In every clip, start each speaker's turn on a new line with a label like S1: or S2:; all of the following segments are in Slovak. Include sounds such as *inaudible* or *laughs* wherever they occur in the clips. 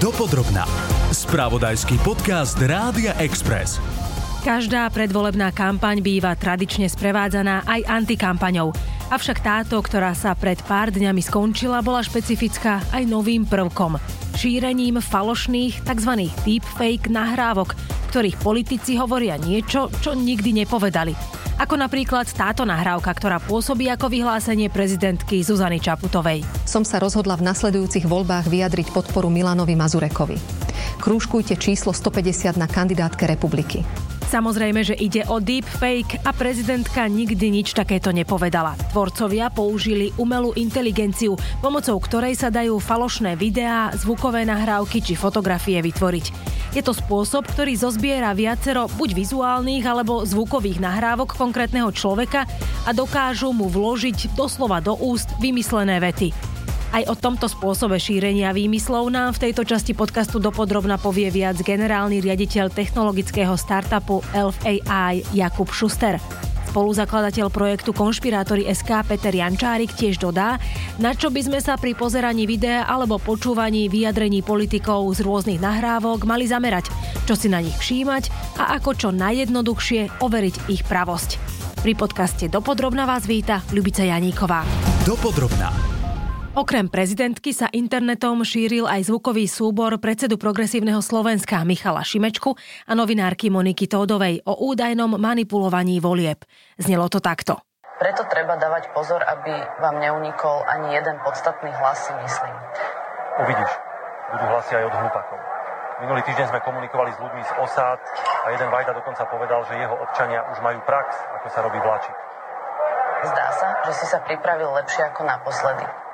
S1: Dopodrobná. Spravodajský podcast Rádia Express.
S2: Každá predvolebná kampaň býva tradične sprevádzaná aj antikampaňou. Avšak táto, ktorá sa pred pár dňami skončila, bola špecifická aj novým prvkom. Šírením falošných tzv. deepfake nahrávok, ktorých politici hovoria niečo, čo nikdy nepovedali. Ako napríklad táto nahrávka, ktorá pôsobí ako vyhlásenie prezidentky Zuzany Čaputovej.
S3: Som sa rozhodla v nasledujúcich voľbách vyjadriť podporu Milanovi Mazurekovi. Krúžkujte číslo 150 na kandidátke republiky.
S2: Samozrejme, že ide o deepfake a prezidentka nikdy nič takéto nepovedala. Tvorcovia použili umelú inteligenciu, pomocou ktorej sa dajú falošné videá, zvukové nahrávky či fotografie vytvoriť. Je to spôsob, ktorý zozbiera viacero buď vizuálnych alebo zvukových nahrávok konkrétneho človeka a dokážu mu vložiť doslova do úst vymyslené vety. Aj o tomto spôsobe šírenia výmyslov nám v tejto časti podcastu dopodrobna povie viac generálny riaditeľ technologického startupu Elf AI Jakub Schuster. Spoluzakladateľ projektu Konšpirátory SK Peter Jančárik tiež dodá, na čo by sme sa pri pozeraní videa alebo počúvaní vyjadrení politikov z rôznych nahrávok mali zamerať, čo si na nich všímať a ako čo najjednoduchšie overiť ich pravosť. Pri podcaste Dopodrobna vás víta Ľubica Janíková.
S1: Dopodrobná.
S2: Okrem prezidentky sa internetom šíril aj zvukový súbor predsedu progresívneho Slovenska Michala Šimečku a novinárky Moniky Tódovej o údajnom manipulovaní volieb. Znelo to takto.
S4: Preto treba dávať pozor, aby vám neunikol ani jeden podstatný hlas, si myslím.
S5: Uvidíš, budú hlasy aj od hlupakov. Minulý týždeň sme komunikovali s ľuďmi z osád a jeden Vajda dokonca povedal, že jeho občania už majú prax, ako sa robí vláčik.
S4: Zdá sa, že si sa pripravil lepšie ako naposledy.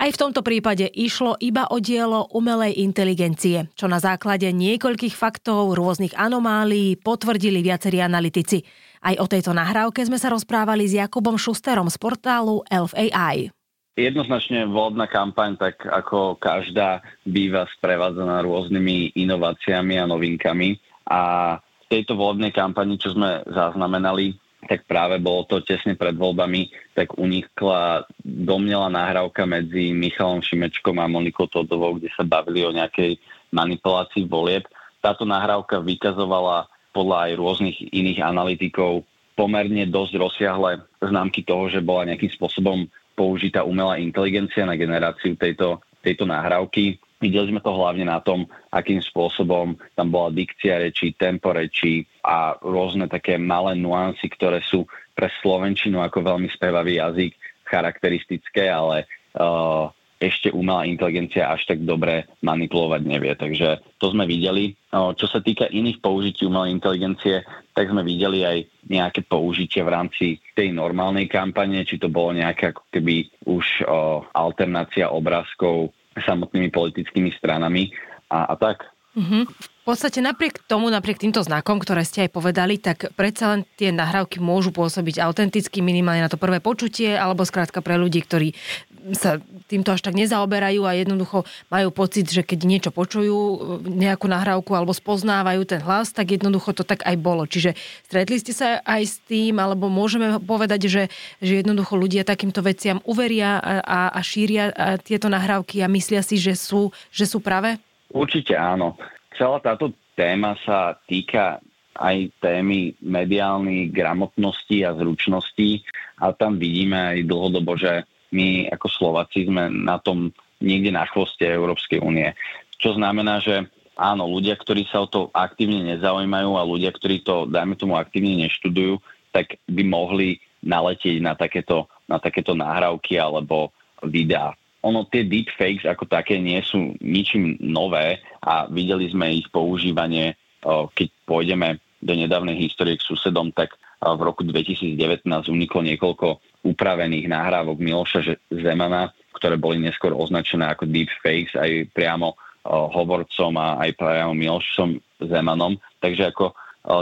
S2: Aj v tomto prípade išlo iba o dielo umelej inteligencie, čo na základe niekoľkých faktov, rôznych anomálií potvrdili viacerí analytici. Aj o tejto nahrávke sme sa rozprávali s Jakubom Šusterom z portálu Elf AI.
S6: Jednoznačne volebná kampaň, tak ako každá, býva sprevádzaná rôznymi inováciami a novinkami. A v tejto volebnej kampani, čo sme zaznamenali, tak práve bolo to tesne pred voľbami, tak unikla domnela nahrávka medzi Michalom Šimečkom a Monikou Todovou, kde sa bavili o nejakej manipulácii volieb. Táto nahrávka vykazovala podľa aj rôznych iných analytikov pomerne dosť rozsiahle známky toho, že bola nejakým spôsobom použitá umelá inteligencia na generáciu tejto, tejto nahrávky. Videli sme to hlavne na tom, akým spôsobom tam bola dikcia reči, tempo reči a rôzne také malé nuancy, ktoré sú pre Slovenčinu ako veľmi spevavý jazyk charakteristické, ale uh, ešte umelá inteligencia až tak dobre manipulovať nevie. Takže to sme videli. Uh, čo sa týka iných použití umelej inteligencie, tak sme videli aj nejaké použitie v rámci tej normálnej kampane, či to bolo nejaká ako keby už uh, alternácia obrázkov samotnými politickými stranami a, a tak.
S2: Mm-hmm. V podstate napriek tomu, napriek týmto znakom, ktoré ste aj povedali, tak predsa len tie nahrávky môžu pôsobiť autenticky, minimálne na to prvé počutie, alebo skrátka pre ľudí, ktorí sa týmto až tak nezaoberajú a jednoducho majú pocit, že keď niečo počujú, nejakú nahrávku alebo spoznávajú ten hlas, tak jednoducho to tak aj bolo. Čiže stretli ste sa aj s tým, alebo môžeme povedať, že, že jednoducho ľudia takýmto veciam uveria a, a šíria tieto nahrávky a myslia si, že sú, že sú práve?
S6: Určite áno. Celá táto téma sa týka aj témy mediálnej gramotnosti a zručnosti a tam vidíme aj dlhodobo, že my ako Slováci sme na tom niekde na chvoste Európskej únie. Čo znamená, že áno, ľudia, ktorí sa o to aktívne nezaujímajú a ľudia, ktorí to, dajme tomu, aktívne neštudujú, tak by mohli naletieť na takéto, na takéto nahrávky alebo videá ono tie deepfakes ako také nie sú ničím nové a videli sme ich používanie, keď pôjdeme do nedávnej histórie k susedom, tak v roku 2019 uniklo niekoľko upravených nahrávok Miloša Zemana, ktoré boli neskôr označené ako deepfakes aj priamo hovorcom a aj priamo Milošom Zemanom. Takže ako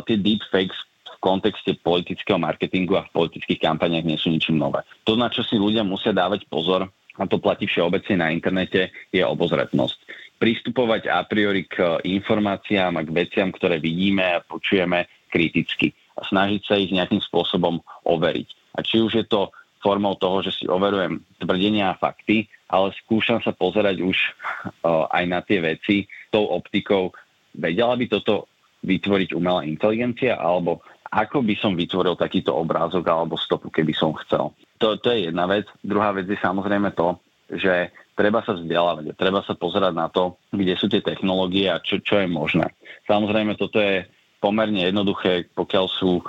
S6: tie deepfakes v kontexte politického marketingu a v politických kampaniach nie sú ničím nové. To, na čo si ľudia musia dávať pozor, a to platí všeobecne na internete, je obozretnosť. Pristupovať a priori k informáciám a k veciam, ktoré vidíme a počujeme kriticky a snažiť sa ich nejakým spôsobom overiť. A či už je to formou toho, že si overujem tvrdenia a fakty, ale skúšam sa pozerať už uh, aj na tie veci tou optikou, vedela by toto vytvoriť umelá inteligencia, alebo ako by som vytvoril takýto obrázok alebo stopu, keby som chcel. To, to je jedna vec. Druhá vec je samozrejme to, že treba sa vzdelávať, treba sa pozerať na to, kde sú tie technológie a čo, čo je možné. Samozrejme, toto je pomerne jednoduché, pokiaľ sú o,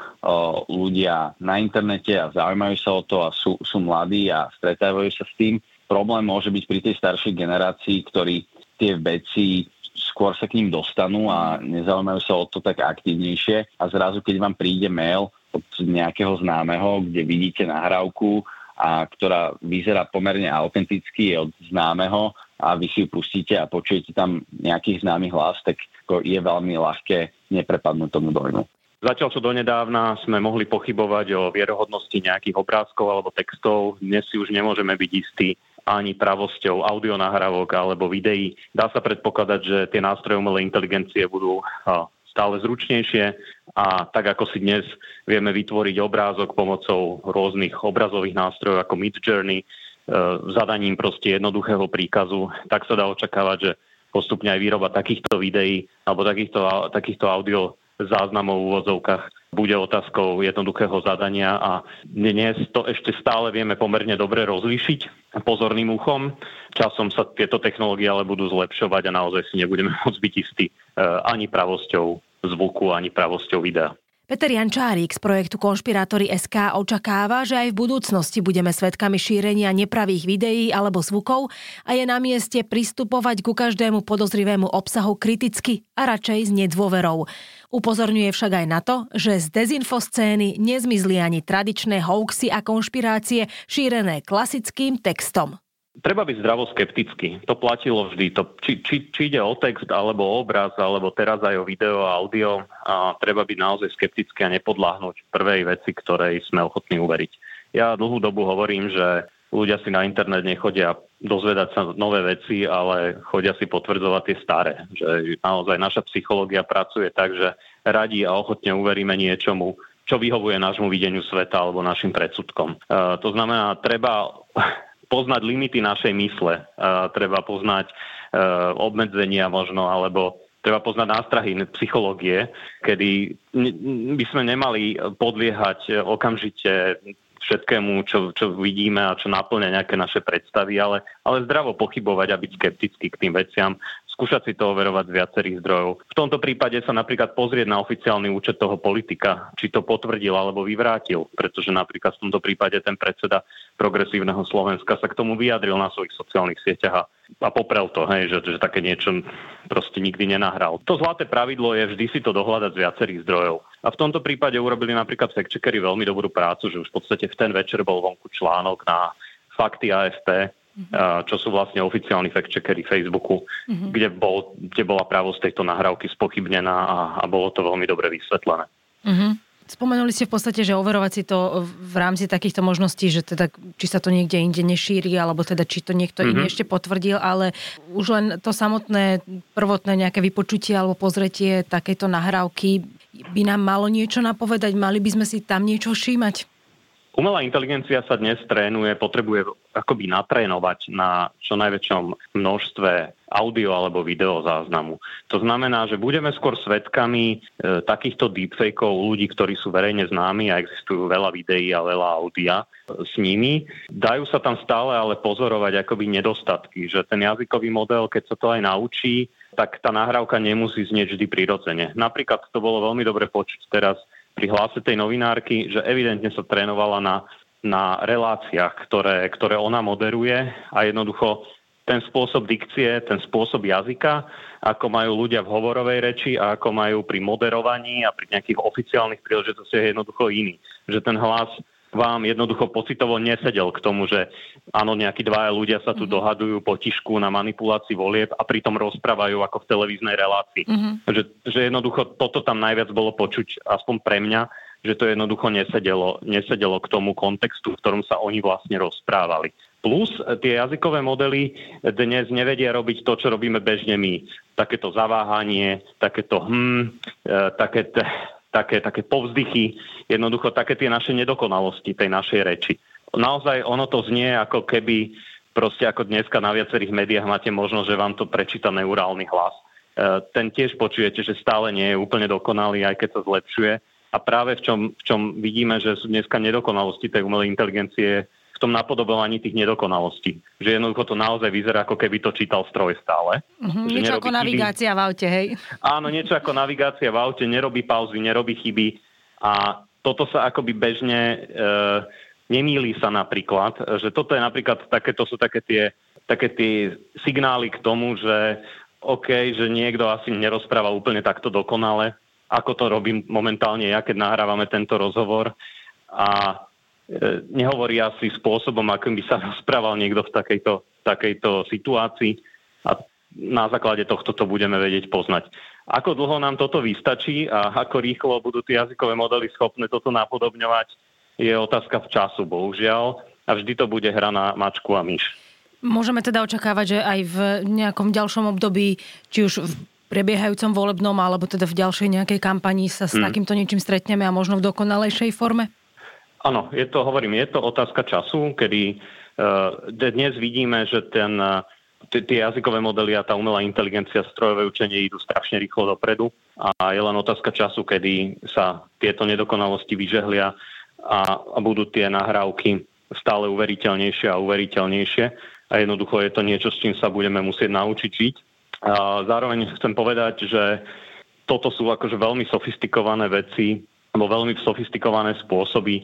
S6: ľudia na internete a zaujímajú sa o to a sú, sú mladí a stretávajú sa s tým. Problém môže byť pri tej staršej generácii, ktorí tie veci skôr sa k ním dostanú a nezaujímajú sa o to tak aktívnejšie a zrazu, keď vám príde mail od nejakého známeho, kde vidíte nahrávku, a ktorá vyzerá pomerne autenticky, od známeho a vy si ju pustíte a počujete tam nejakých známych hlas, tak je veľmi ľahké neprepadnúť tomu dojmu.
S7: Zatiaľ čo donedávna sme mohli pochybovať o vierohodnosti nejakých obrázkov alebo textov, dnes si už nemôžeme byť istí ani pravosťou audionahrávok alebo videí. Dá sa predpokladať, že tie nástroje umelej inteligencie budú stále zručnejšie a tak ako si dnes vieme vytvoriť obrázok pomocou rôznych obrazových nástrojov ako Mid Journey, e, zadaním proste jednoduchého príkazu, tak sa dá očakávať, že postupne aj výroba takýchto videí alebo takýchto, takýchto audio záznamov v úvodzovkách bude otázkou jednoduchého zadania a dnes to ešte stále vieme pomerne dobre rozlíšiť pozorným uchom. Časom sa tieto technológie ale budú zlepšovať a naozaj si nebudeme *laughs* môcť byť istí e, ani pravosťou zvuku, ani pravosťou videa.
S2: Peter Jančárik z projektu Konšpirátory SK očakáva, že aj v budúcnosti budeme svedkami šírenia nepravých videí alebo zvukov a je na mieste pristupovať ku každému podozrivému obsahu kriticky a radšej s nedôverou. Upozorňuje však aj na to, že z dezinfoscény nezmizli ani tradičné hoaxy a konšpirácie šírené klasickým textom
S7: treba byť zdravo skeptický. To platilo vždy. To, či, či, či ide o text, alebo o obraz, alebo teraz aj o video a audio, a treba byť naozaj skeptický a nepodláhnuť prvej veci, ktorej sme ochotní uveriť. Ja dlhú dobu hovorím, že ľudia si na internet nechodia dozvedať sa nové veci, ale chodia si potvrdzovať tie staré. Že naozaj naša psychológia pracuje tak, že radi a ochotne uveríme niečomu, čo vyhovuje nášmu videniu sveta alebo našim predsudkom. E, to znamená, treba poznať limity našej mysle, treba poznať e, obmedzenia možno, alebo treba poznať nástrahy psychológie, kedy by sme nemali podliehať okamžite všetkému, čo, čo vidíme a čo naplňa nejaké naše predstavy, ale, ale zdravo pochybovať a byť skeptický k tým veciam, skúšať si to overovať z viacerých zdrojov. V tomto prípade sa napríklad pozrieť na oficiálny účet toho politika, či to potvrdil alebo vyvrátil, pretože napríklad v tomto prípade ten predseda progresívneho Slovenska sa k tomu vyjadril na svojich sociálnych sieťach a, a poprel to, hej, že, že také niečo proste nikdy nenahral. To zlaté pravidlo je vždy si to dohľadať z viacerých zdrojov. A v tomto prípade urobili napríklad fact-checkery veľmi dobrú prácu, že už v podstate v ten večer bol vonku článok na fakty AFP, mm-hmm. čo sú vlastne oficiálni fact-checkery Facebooku, mm-hmm. kde, bol, kde bola pravosť tejto nahrávky spochybnená a, a bolo to veľmi dobre vysvetlené.
S2: Mm-hmm. Spomenuli ste v podstate, že overovať si to v rámci takýchto možností, že teda či sa to niekde inde nešíri, alebo teda či to niekto mm-hmm. iný ešte potvrdil, ale už len to samotné prvotné nejaké vypočutie alebo pozretie takejto nahrávky by nám malo niečo napovedať, mali by sme si tam niečo všímať?
S7: Umelá inteligencia sa dnes trénuje, potrebuje akoby natrénovať na čo najväčšom množstve audio alebo video záznamu. To znamená, že budeme skôr svetkami e, takýchto deepfakeov ľudí, ktorí sú verejne známi a existujú veľa videí a veľa audia e, s nimi. Dajú sa tam stále ale pozorovať akoby nedostatky, že ten jazykový model, keď sa to aj naučí, tak tá nahrávka nemusí znieť vždy prirodzene. Napríklad to bolo veľmi dobre počuť teraz pri hlase tej novinárky, že evidentne sa trénovala na, na reláciách, ktoré, ktoré ona moderuje a jednoducho ten spôsob dikcie, ten spôsob jazyka, ako majú ľudia v hovorovej reči a ako majú pri moderovaní a pri nejakých oficiálnych príležitostiach je jednoducho iný. Že ten hlas vám jednoducho pocitovo nesedel k tomu, že áno, nejakí dvaja ľudia sa tu mm-hmm. dohadujú po tišku na manipulácii volieb a pritom rozprávajú ako v televíznej relácii. Mm-hmm. Že, že jednoducho toto tam najviac bolo počuť, aspoň pre mňa, že to jednoducho nesedelo, nesedelo k tomu kontextu, v ktorom sa oni vlastne rozprávali. Plus tie jazykové modely dnes nevedia robiť to, čo robíme bežne my. Takéto zaváhanie, takéto hm, e, také, také, také povzdychy, jednoducho také tie naše nedokonalosti tej našej reči. naozaj ono to znie ako keby proste ako dneska na viacerých médiách máte možnosť, že vám to prečíta neurálny hlas. E, ten tiež počujete, že stále nie je úplne dokonalý, aj keď sa zlepšuje. A práve v čom, v čom vidíme, že sú dneska nedokonalosti tej umelej inteligencie v tom napodobovaní tých nedokonalostí. Že jednoducho to naozaj vyzerá, ako keby to čítal stroj stále.
S2: Mm-hmm, niečo ako chyby. navigácia v aute, hej?
S7: Áno, niečo ako navigácia v aute, nerobí pauzy, nerobí chyby. A toto sa akoby bežne e, nemýli sa napríklad, že toto je napríklad také, to sú také tie, také tie signály k tomu, že OK, že niekto asi nerozpráva úplne takto dokonale, ako to robím momentálne ja, keď nahrávame tento rozhovor a nehovorí asi spôsobom, akým by sa *laughs* rozprával niekto v takejto, takejto situácii a na základe tohto to budeme vedieť poznať. Ako dlho nám toto vystačí a ako rýchlo budú tie jazykové modely schopné toto napodobňovať, je otázka v času, bohužiaľ. A vždy to bude hra na mačku a myš.
S2: Môžeme teda očakávať, že aj v nejakom ďalšom období, či už v prebiehajúcom volebnom, alebo teda v ďalšej nejakej kampanii sa s mm. takýmto niečím stretneme a možno v dokonalejšej forme?
S7: Áno, je to, hovorím, je to otázka času, kedy uh, dnes vidíme, že ten, uh, tie jazykové modely a tá umelá inteligencia, strojové učenie idú strašne rýchlo dopredu a je len otázka času, kedy sa tieto nedokonalosti vyžehlia a, a budú tie nahrávky stále uveriteľnejšie a uveriteľnejšie a jednoducho je to niečo, s čím sa budeme musieť naučiť žiť. A zároveň chcem povedať, že toto sú akože veľmi sofistikované veci, alebo veľmi sofistikované spôsoby e,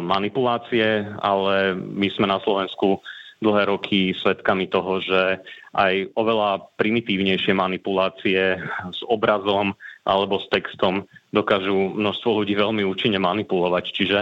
S7: manipulácie, ale my sme na Slovensku dlhé roky svedkami toho, že aj oveľa primitívnejšie manipulácie s obrazom alebo s textom dokážu množstvo ľudí veľmi účinne manipulovať. Čiže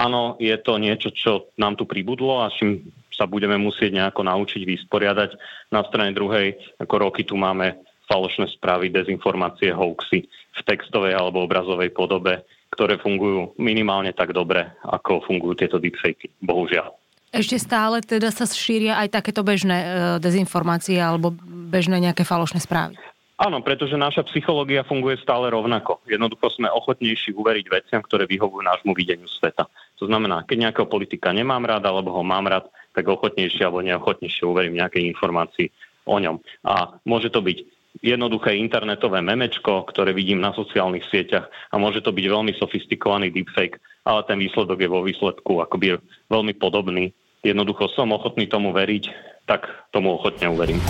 S7: áno, je to niečo, čo nám tu pribudlo a čím sa budeme musieť nejako naučiť vysporiadať. Na strane druhej, ako roky tu máme falošné správy, dezinformácie, hoaxy v textovej alebo obrazovej podobe, ktoré fungujú minimálne tak dobre, ako fungujú tieto deepfakey. Bohužiaľ.
S2: Ešte stále teda sa šíria aj takéto bežné e, dezinformácie alebo bežné nejaké falošné správy.
S7: Áno, pretože naša psychológia funguje stále rovnako. Jednoducho sme ochotnejší uveriť veciam, ktoré vyhovujú nášmu videniu sveta. To znamená, keď nejakého politika nemám rád alebo ho mám rád, tak ochotnejšie alebo neochotnejšie uverím nejakej informácii o ňom. A môže to byť jednoduché internetové memečko, ktoré vidím na sociálnych sieťach a môže to byť veľmi sofistikovaný deepfake, ale ten výsledok je vo výsledku akoby veľmi podobný. Jednoducho som ochotný tomu veriť, tak tomu ochotne uverím.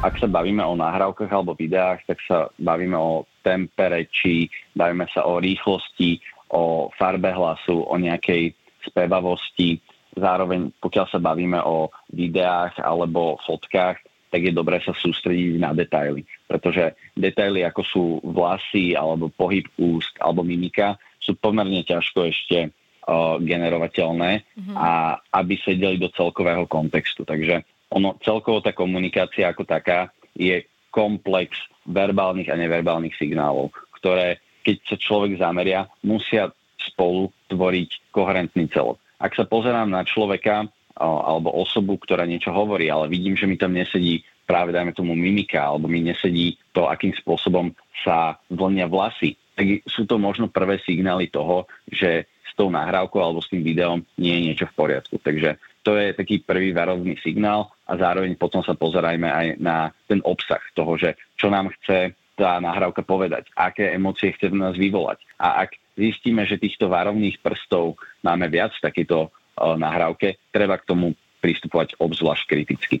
S6: Ak sa bavíme o nahrávkach alebo videách, tak sa bavíme o tempe reči, bavíme sa o rýchlosti, o farbe hlasu, o nejakej spevavosti. Zároveň, pokiaľ sa bavíme o videách alebo fotkách, tak je dobré sa sústrediť na detaily. Pretože detaily ako sú vlasy alebo pohyb úst alebo mimika sú pomerne ťažko ešte uh, generovateľné mm-hmm. a aby sedeli do celkového kontextu. Takže ono celkovo tá komunikácia ako taká je komplex verbálnych a neverbálnych signálov, ktoré keď sa človek zameria, musia spolu tvoriť koherentný celok. Ak sa pozerám na človeka alebo osobu, ktorá niečo hovorí, ale vidím, že mi tam nesedí práve, dajme tomu, mimika, alebo mi nesedí to, akým spôsobom sa vlnia vlasy, tak sú to možno prvé signály toho, že s tou nahrávkou alebo s tým videom nie je niečo v poriadku. Takže to je taký prvý varovný signál a zároveň potom sa pozerajme aj na ten obsah toho, že čo nám chce tá nahrávka povedať, aké emócie chce v nás vyvolať. A ak zistíme, že týchto varovných prstov máme viac v takejto nahrávke, treba k tomu pristupovať obzvlášť kriticky.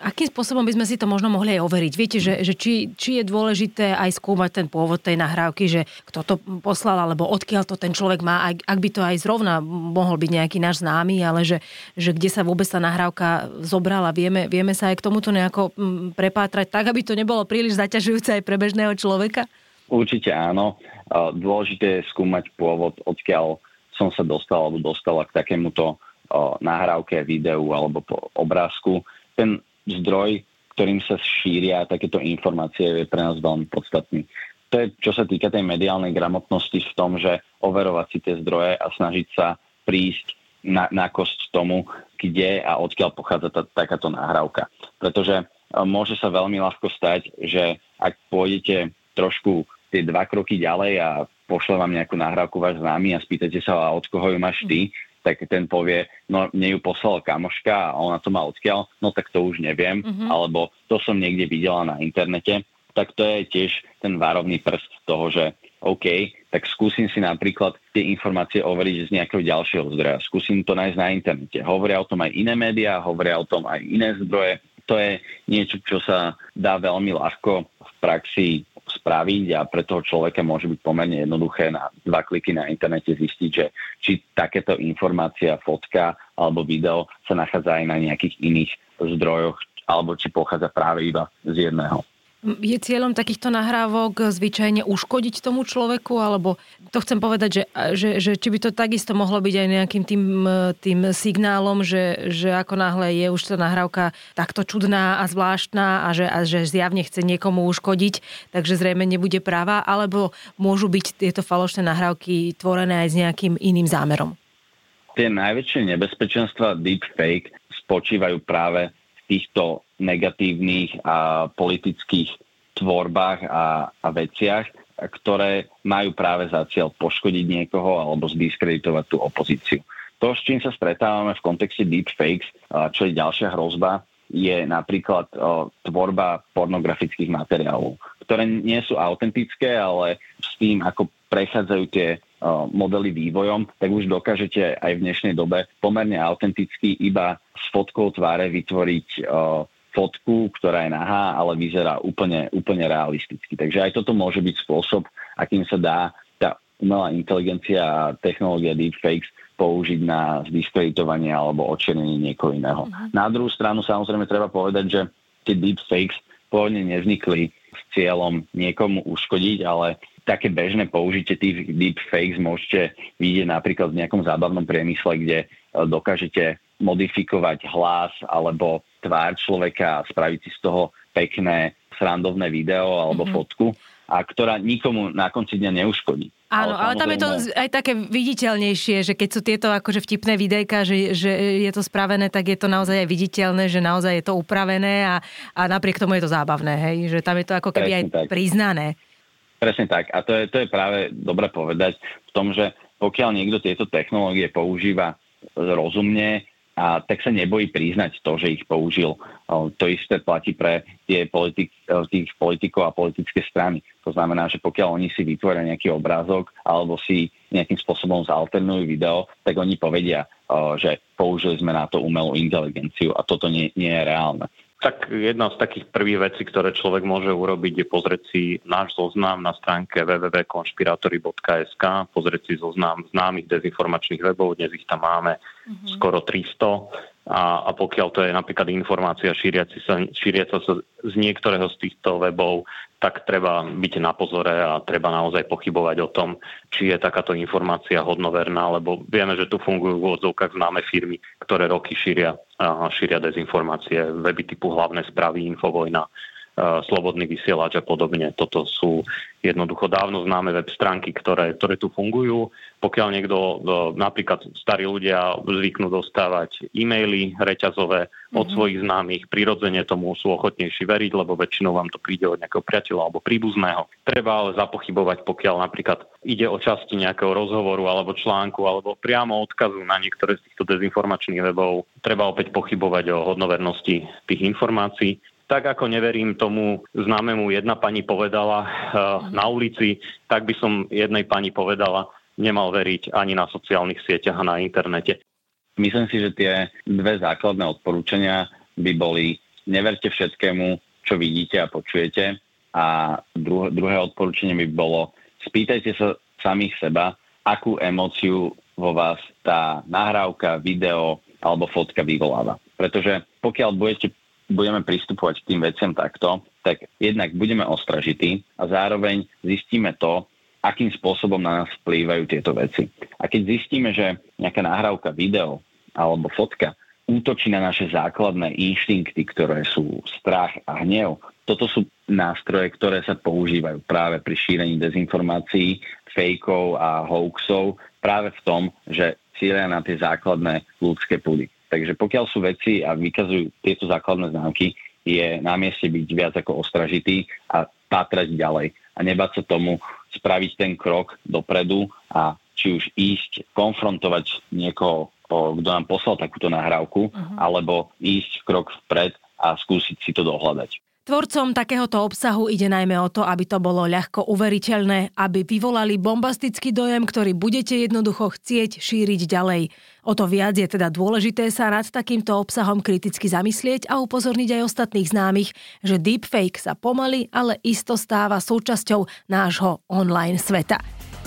S2: Akým spôsobom by sme si to možno mohli aj overiť? Viete, že, že či, či je dôležité aj skúmať ten pôvod tej nahrávky, že kto to poslal, alebo odkiaľ to ten človek má, ak, ak by to aj zrovna mohol byť nejaký náš známy, ale že, že kde sa vôbec tá nahrávka zobrala, vieme, vieme sa aj k tomuto nejako mm, prepátrať tak, aby to nebolo príliš zaťažujúce aj pre bežného človeka?
S6: Určite áno. Dôležité je skúmať pôvod, odkiaľ som sa dostal alebo dostala k takémuto nahrávke, videu alebo obrázku. Ten zdroj, ktorým sa šíria takéto informácie, je pre nás veľmi podstatný. To je, čo sa týka tej mediálnej gramotnosti v tom, že overovať si tie zdroje a snažiť sa prísť na, na kosť tomu, kde a odkiaľ pochádza tá, takáto nahrávka. Pretože môže sa veľmi ľahko stať, že ak pôjdete trošku tie dva kroky ďalej a pošle vám nejakú nahrávku váš známy a spýtate sa, a od koho ju máš ty, tak ten povie, no mne ju poslal kamoška a ona to má odkiaľ, no tak to už neviem, mm-hmm. alebo to som niekde videla na internete, tak to je tiež ten varovný prst toho, že OK, tak skúsim si napríklad tie informácie overiť z nejakého ďalšieho zdroja. Skúsim to nájsť na internete. Hovoria o tom aj iné médiá, hovoria o tom aj iné zdroje. To je niečo, čo sa dá veľmi ľahko v praxi spraviť a pre toho človeka môže byť pomerne jednoduché na dva kliky na internete zistiť, že či takéto informácia, fotka alebo video sa nachádza aj na nejakých iných zdrojoch alebo či pochádza práve iba z jedného.
S2: Je cieľom takýchto nahrávok zvyčajne uškodiť tomu človeku, alebo to chcem povedať, že, že, že či by to takisto mohlo byť aj nejakým tým, tým signálom, že, že ako náhle je už tá nahrávka takto čudná a zvláštna a že, a že zjavne chce niekomu uškodiť, takže zrejme nebude práva, alebo môžu byť tieto falošné nahrávky tvorené aj s nejakým iným zámerom?
S6: Tie najväčšie nebezpečenstva deepfake spočívajú práve týchto negatívnych a politických tvorbách a, a veciach, ktoré majú práve za cieľ poškodiť niekoho alebo zdiskreditovať tú opozíciu. To, s čím sa stretávame v kontexte deepfakes, čo je ďalšia hrozba, je napríklad tvorba pornografických materiálov, ktoré nie sú autentické, ale s tým, ako prechádzajú tie modely vývojom, tak už dokážete aj v dnešnej dobe pomerne autenticky iba s fotkou tváre vytvoriť fotku, ktorá je nahá, ale vyzerá úplne, úplne realisticky. Takže aj toto môže byť spôsob, akým sa dá tá umelá inteligencia a technológia deepfakes použiť na zdiskreditovanie alebo očernenie niekoho iného. Uh-huh. Na druhú stranu samozrejme treba povedať, že tie deepfakes pôvodne nevznikli s cieľom niekomu uškodiť, ale také bežné použitie tých deepfakes môžete vidieť napríklad v nejakom zábavnom priemysle, kde e, dokážete modifikovať hlas alebo tvár človeka a spraviť si z toho pekné srandovné video alebo mm-hmm. fotku a ktorá nikomu na konci dňa neuškodí.
S2: Áno, ale, ale tam je to aj také viditeľnejšie, že keď sú tieto akože vtipné videjka, že, že je to spravené, tak je to naozaj aj viditeľné, že naozaj je to upravené a, a napriek tomu je to zábavné, hej? že tam je to ako keby Presne aj tak. priznané.
S6: Presne tak. A to je, to je práve dobre povedať v tom, že pokiaľ niekto tieto technológie používa rozumne, a tak sa nebojí priznať to, že ich použil. To isté platí pre tie politik, tých politikov a politické strany. To znamená, že pokiaľ oni si vytvoria nejaký obrázok alebo si nejakým spôsobom zalternujú video, tak oni povedia, že použili sme na to umelú inteligenciu a toto nie, nie je reálne.
S7: Tak jedna z takých prvých vecí, ktoré človek môže urobiť, je pozrieť si náš zoznam na stránke www.konšpiratory.sk, pozrieť si zoznam známych dezinformačných webov, dnes ich tam máme mm-hmm. skoro 300 a, a pokiaľ to je napríklad informácia sa, šíriaca sa z niektorého z týchto webov, tak treba byť na pozore a treba naozaj pochybovať o tom, či je takáto informácia hodnoverná, lebo vieme, že tu fungujú v odzovkách známe firmy, ktoré roky šíria, šíria dezinformácie, weby typu hlavné správy, infovojna, slobodný vysielač a podobne. Toto sú jednoducho dávno známe web stránky, ktoré, ktoré tu fungujú. Pokiaľ niekto, napríklad starí ľudia zvyknú dostávať e-maily reťazové od mm-hmm. svojich známych, prirodzene tomu sú ochotnejší veriť, lebo väčšinou vám to príde od nejakého priateľa alebo príbuzného. Treba ale zapochybovať, pokiaľ napríklad ide o časti nejakého rozhovoru alebo článku alebo priamo odkazu na niektoré z týchto dezinformačných webov. Treba opäť pochybovať o hodnovernosti tých informácií tak ako neverím tomu známemu jedna pani povedala uh, na ulici, tak by som jednej pani povedala, nemal veriť ani na sociálnych sieťach a na internete.
S6: Myslím si, že tie dve základné odporúčania by boli neverte všetkému, čo vidíte a počujete a druhé, druhé odporúčanie by bolo spýtajte sa samých seba, akú emóciu vo vás tá nahrávka, video alebo fotka vyvoláva. Pretože pokiaľ budete budeme pristupovať k tým veciam takto, tak jednak budeme ostražití a zároveň zistíme to, akým spôsobom na nás vplývajú tieto veci. A keď zistíme, že nejaká nahrávka video alebo fotka útočí na naše základné inštinkty, ktoré sú strach a hnev, toto sú nástroje, ktoré sa používajú práve pri šírení dezinformácií, fejkov a hoaxov práve v tom, že cieľia na tie základné ľudské pudy. Takže pokiaľ sú veci a vykazujú tieto základné známky, je na mieste byť viac ako ostražitý a pátrať ďalej a nebať sa tomu spraviť ten krok dopredu a či už ísť konfrontovať niekoho, kto nám poslal takúto nahrávku, uh-huh. alebo ísť krok vpred a skúsiť si to dohľadať.
S2: Tvorcom takéhoto obsahu ide najmä o to, aby to bolo ľahko uveriteľné, aby vyvolali bombastický dojem, ktorý budete jednoducho chcieť šíriť ďalej. O to viac je teda dôležité sa nad takýmto obsahom kriticky zamyslieť a upozorniť aj ostatných známych, že deepfake sa pomaly, ale isto stáva súčasťou nášho online sveta.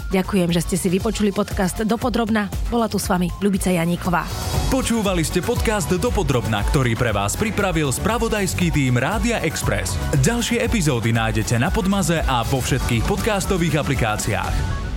S2: Ďakujem, že ste si vypočuli podcast Dopodrobna. Bola tu s vami Ľubica Janíková.
S1: Počúvali ste podcast Dopodrobna, ktorý pre vás pripravil spravodajský tým Rádia Express. Ďalšie epizódy nájdete na Podmaze a vo všetkých podcastových aplikáciách.